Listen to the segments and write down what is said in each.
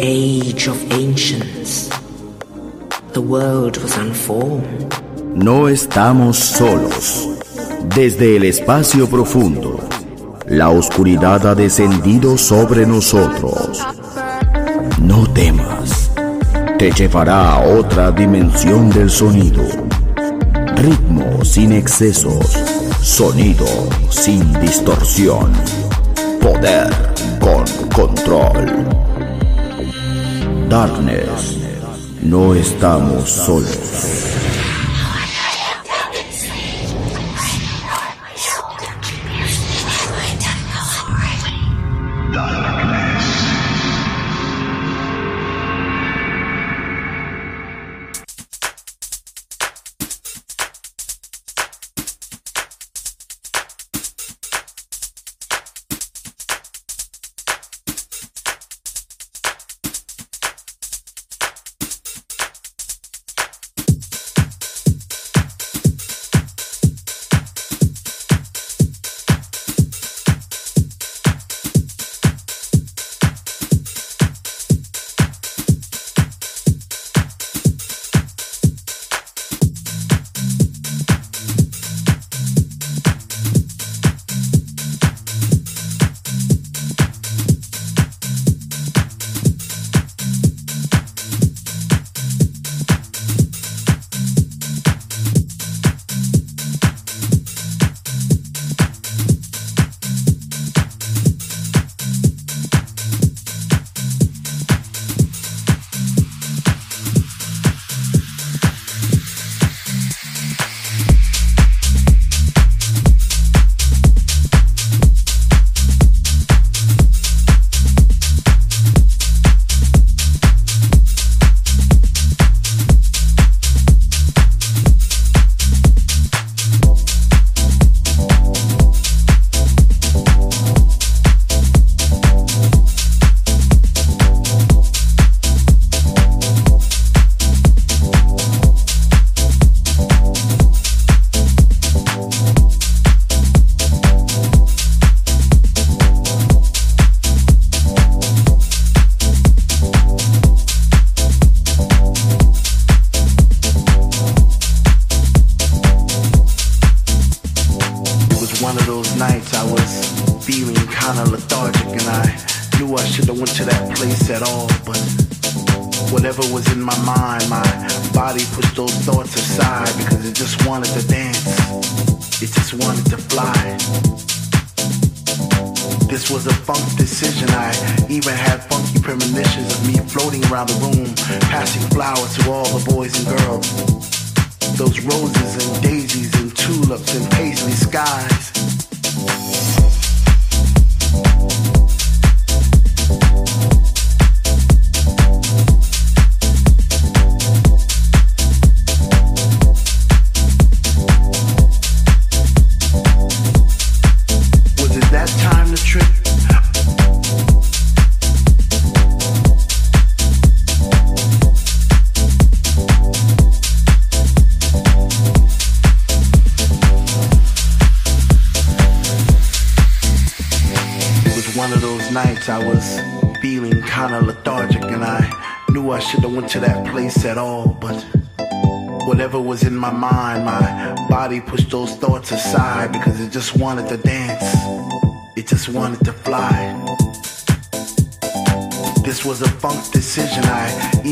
Age of ancients, the world was. No estamos solos. Desde el espacio profundo, la oscuridad ha descendido sobre nosotros. No temas. Te llevará a otra dimensión del sonido. Ritmo sin excesos. Sonido sin distorsión. Poder con control. Darkness. No estamos solos.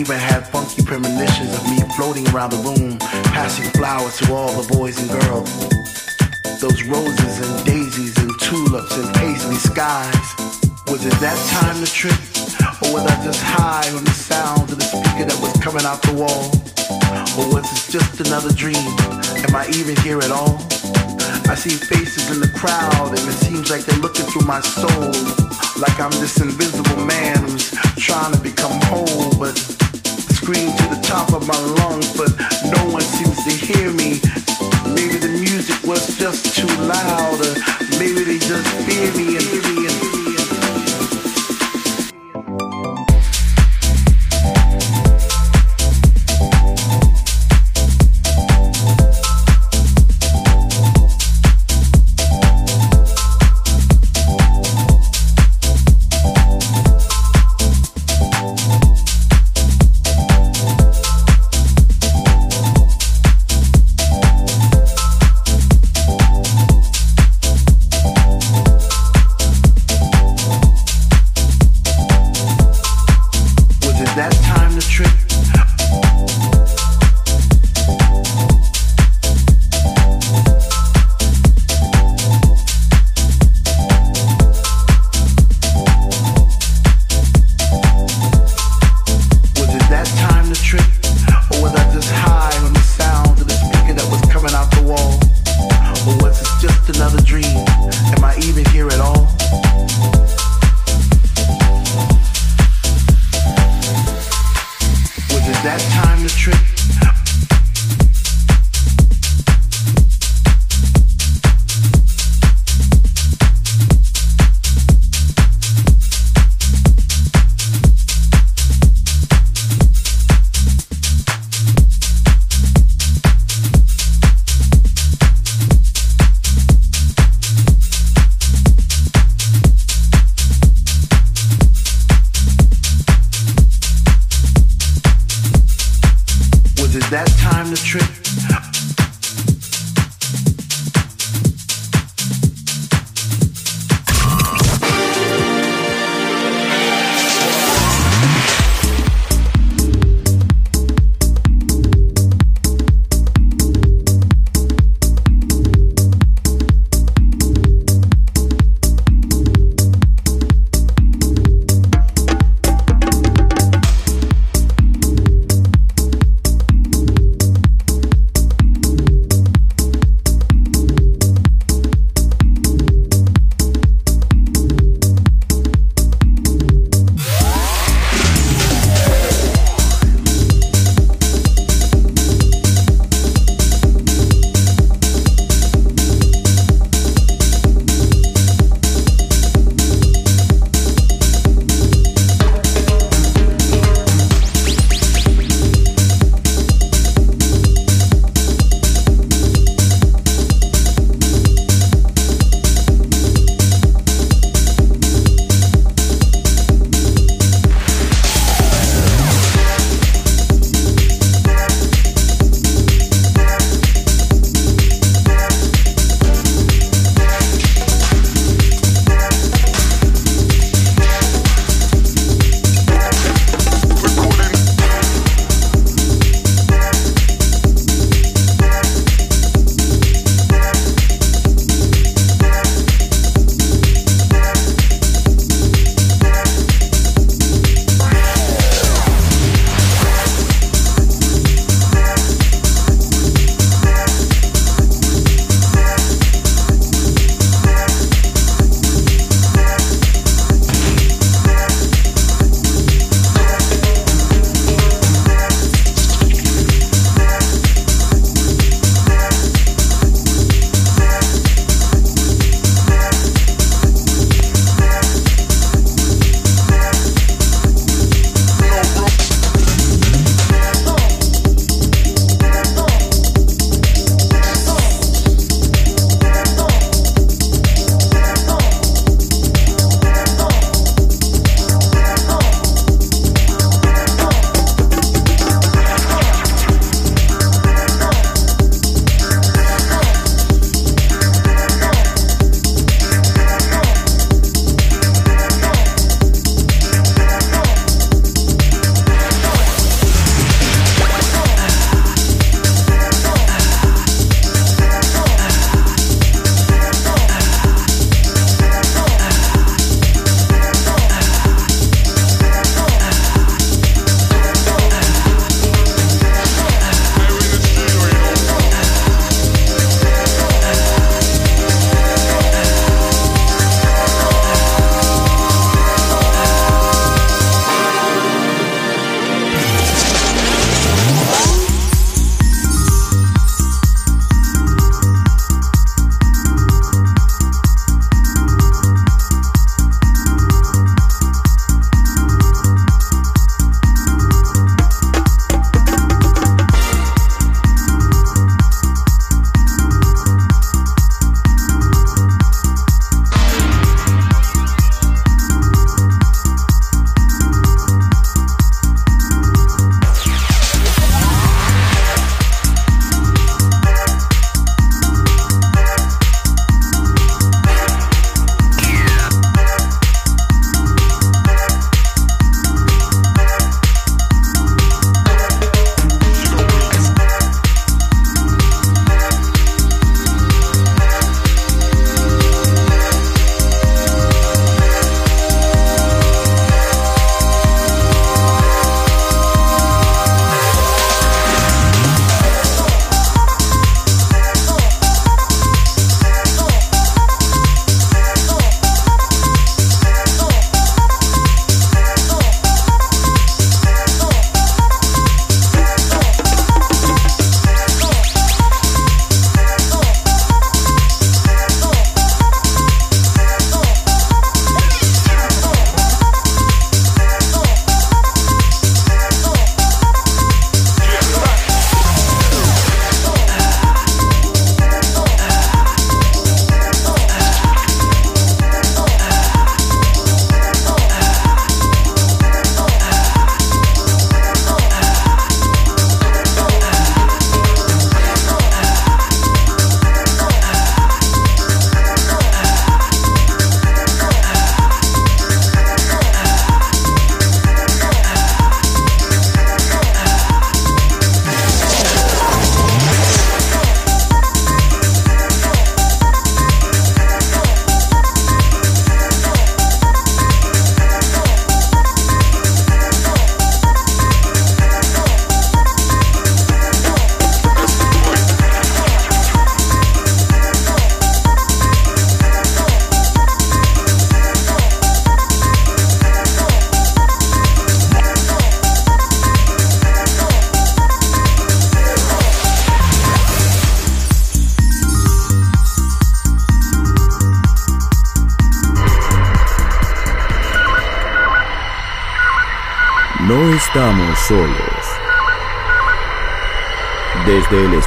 Even had funky premonitions of me floating around the room, passing flowers to all the boys and girls. Those roses and daisies and tulips and paisley skies. Was it that time to trip? Or was I just high on the sound of the speaker that was coming out the wall? Or was it just another dream? Am I even here at all? I see faces in the crowd and it seems like they're looking through my soul. Like I'm this invisible man who's trying to become whole, but top of my lungs, but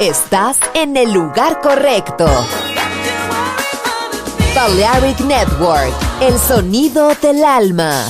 Estás en el lugar correcto. Balearic Network, el sonido del alma.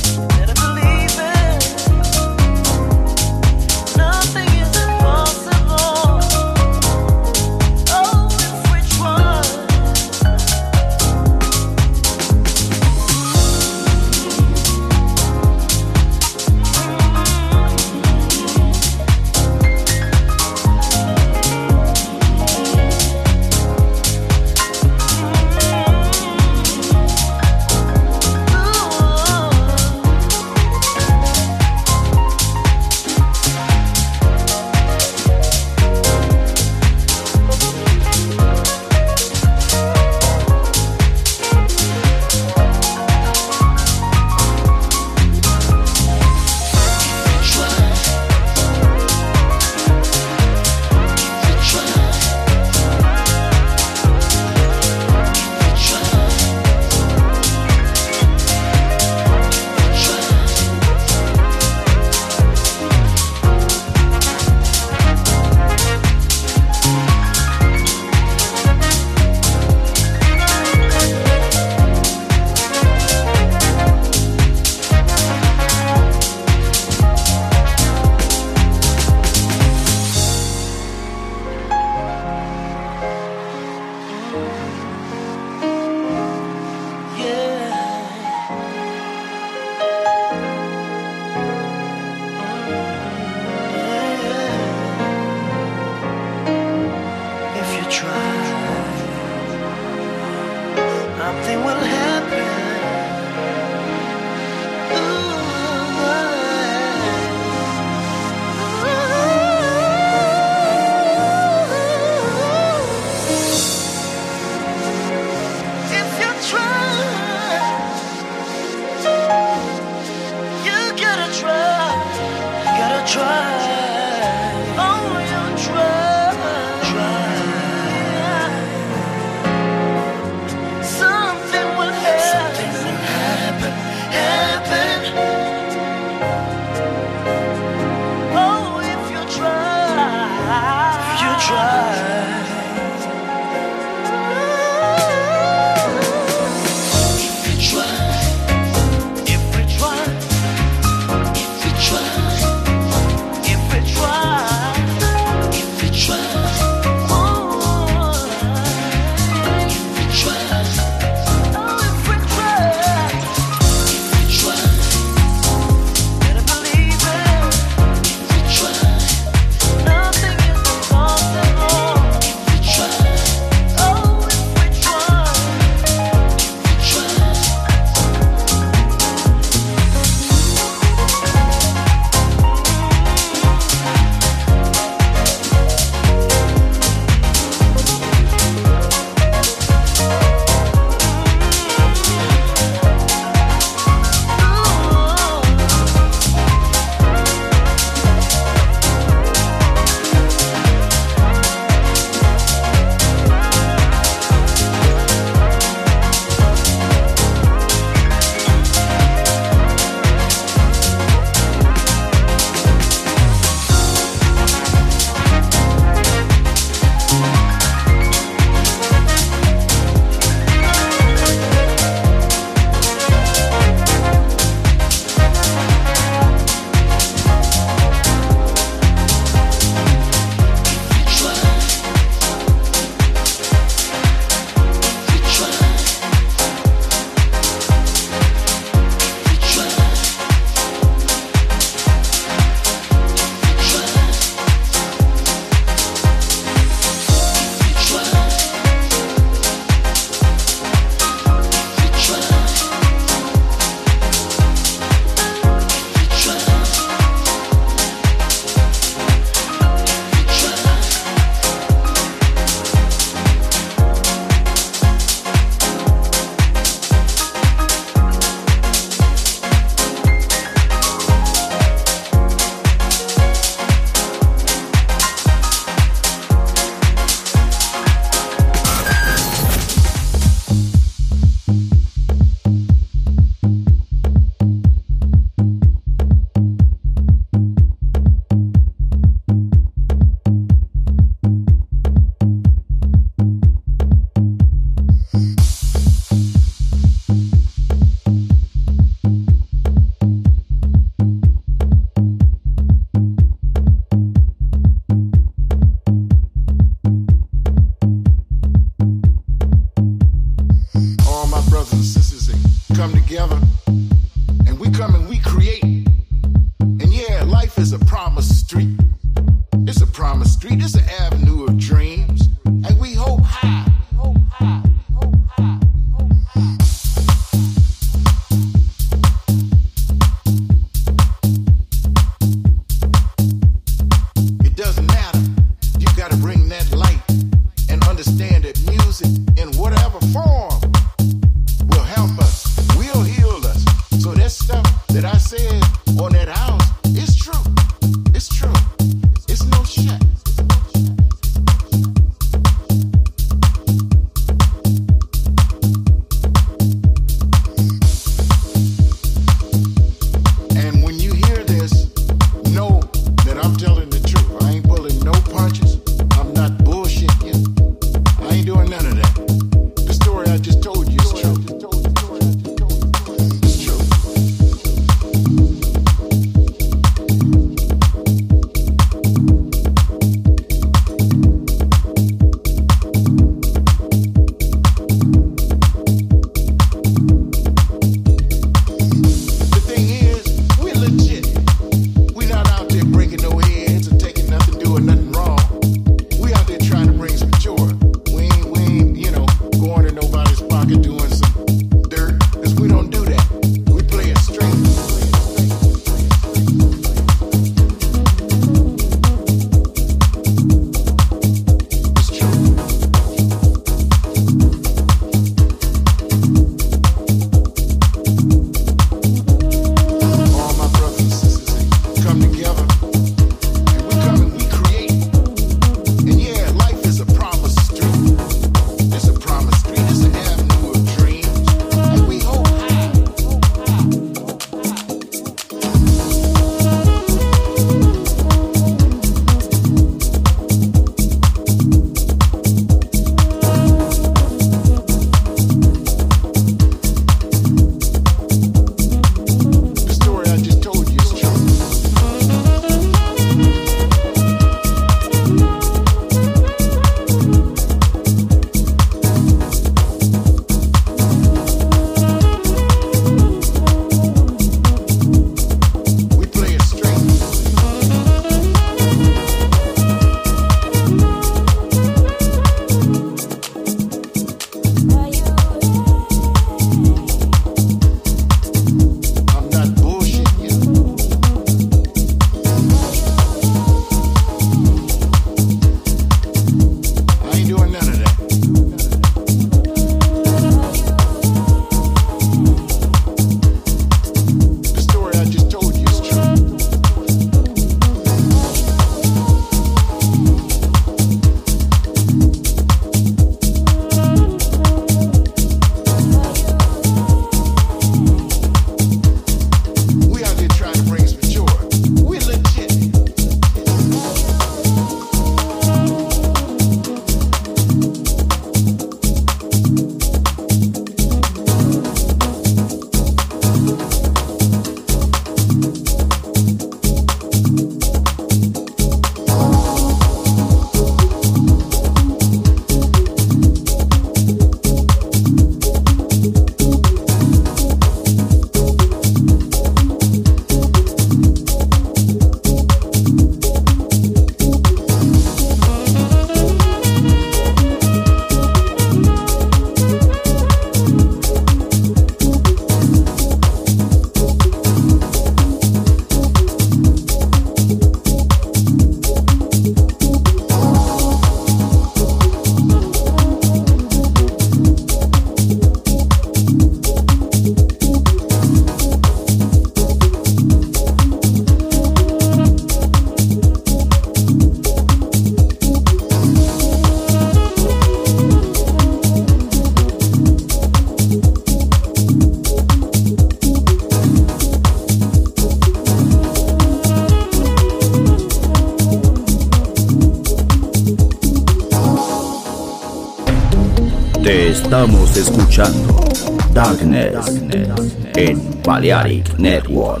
Balearic Network.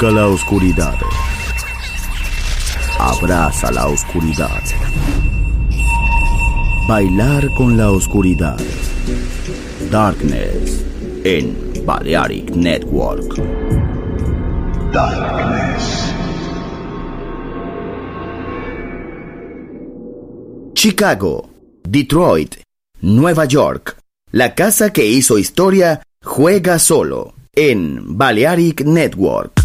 Busca la oscuridad. Abraza la oscuridad. Bailar con la oscuridad. Darkness en Balearic Network. Darkness. Chicago, Detroit, Nueva York. La casa que hizo historia juega solo en Balearic Network.